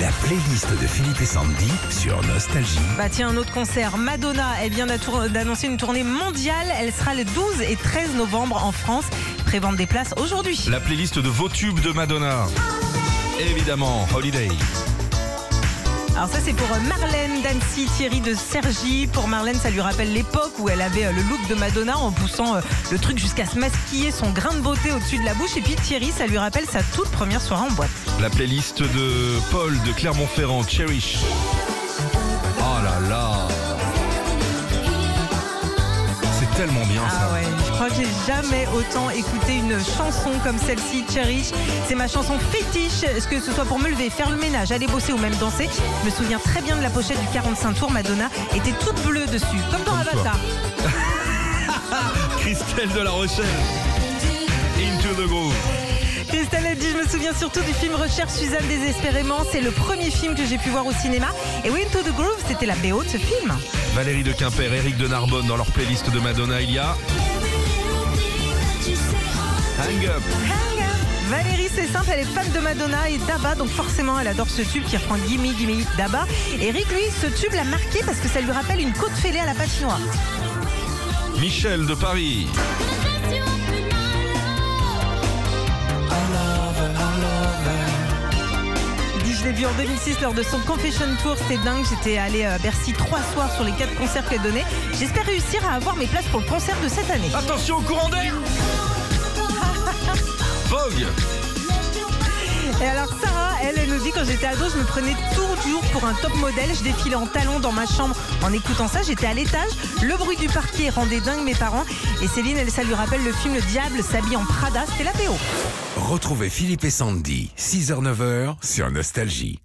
La playlist de Philippe et Sandy sur Nostalgie. Bah tiens, un autre concert. Madonna, elle vient d'attour- d'annoncer une tournée mondiale. Elle sera le 12 et 13 novembre en France. Prévente des places aujourd'hui. La playlist de vos tubes de Madonna. Évidemment, Holiday. Alors ça c'est pour euh, Marlène Dancy, Thierry de Sergi. Pour Marlène, ça lui rappelle l'époque où elle avait euh, le look de Madonna en poussant euh, le truc jusqu'à se maquiller son grain de beauté au-dessus de la bouche. Et puis Thierry, ça lui rappelle sa toute première soirée en boîte. La playlist de Paul de Clermont-Ferrand, Cherish. Ouais, je crois que j'ai jamais autant écouté une chanson comme celle-ci, Cherish. C'est ma chanson fétiche, Est-ce que ce soit pour me lever, faire le ménage, aller bosser ou même danser. Je me souviens très bien de la pochette du 45 tours. Madonna était toute bleue dessus, comme dans. Avatar. Christelle de la Rochelle. Into the Groove. Me souviens surtout du film Recherche Suzanne désespérément. C'est le premier film que j'ai pu voir au cinéma. Et oui, Into the Groove, c'était la BO de ce film. Valérie de Quimper, Eric de Narbonne dans leur playlist de Madonna, il y a Hang Up. Valérie, c'est simple, elle est fan de Madonna et d'Abba, donc forcément elle adore ce tube qui reprend Gimme Gimme d'Abba. Eric, lui, ce tube l'a marqué parce que ça lui rappelle une côte fêlée à la patinoire. Michel de Paris. L'ai vu en 2006 lors de son Confession Tour, c'était dingue. J'étais allée à Bercy trois soirs sur les quatre concerts qu'elle donnait. J'espère réussir à avoir mes places pour le concert de cette année. Attention au courant d'air Vogue Et alors Sarah, elle, nous dit quand j'étais ado, je me prenais toujours pour un top modèle. Je défilais en talons dans ma chambre en écoutant ça. J'étais à l'étage. Le bruit du parquet rendait dingue mes parents. Et Céline, elle, ça lui rappelle le film Le Diable s'habille en Prada. C'était la PO. Retrouvez Philippe et Sandy, 6h-9h sur Nostalgie.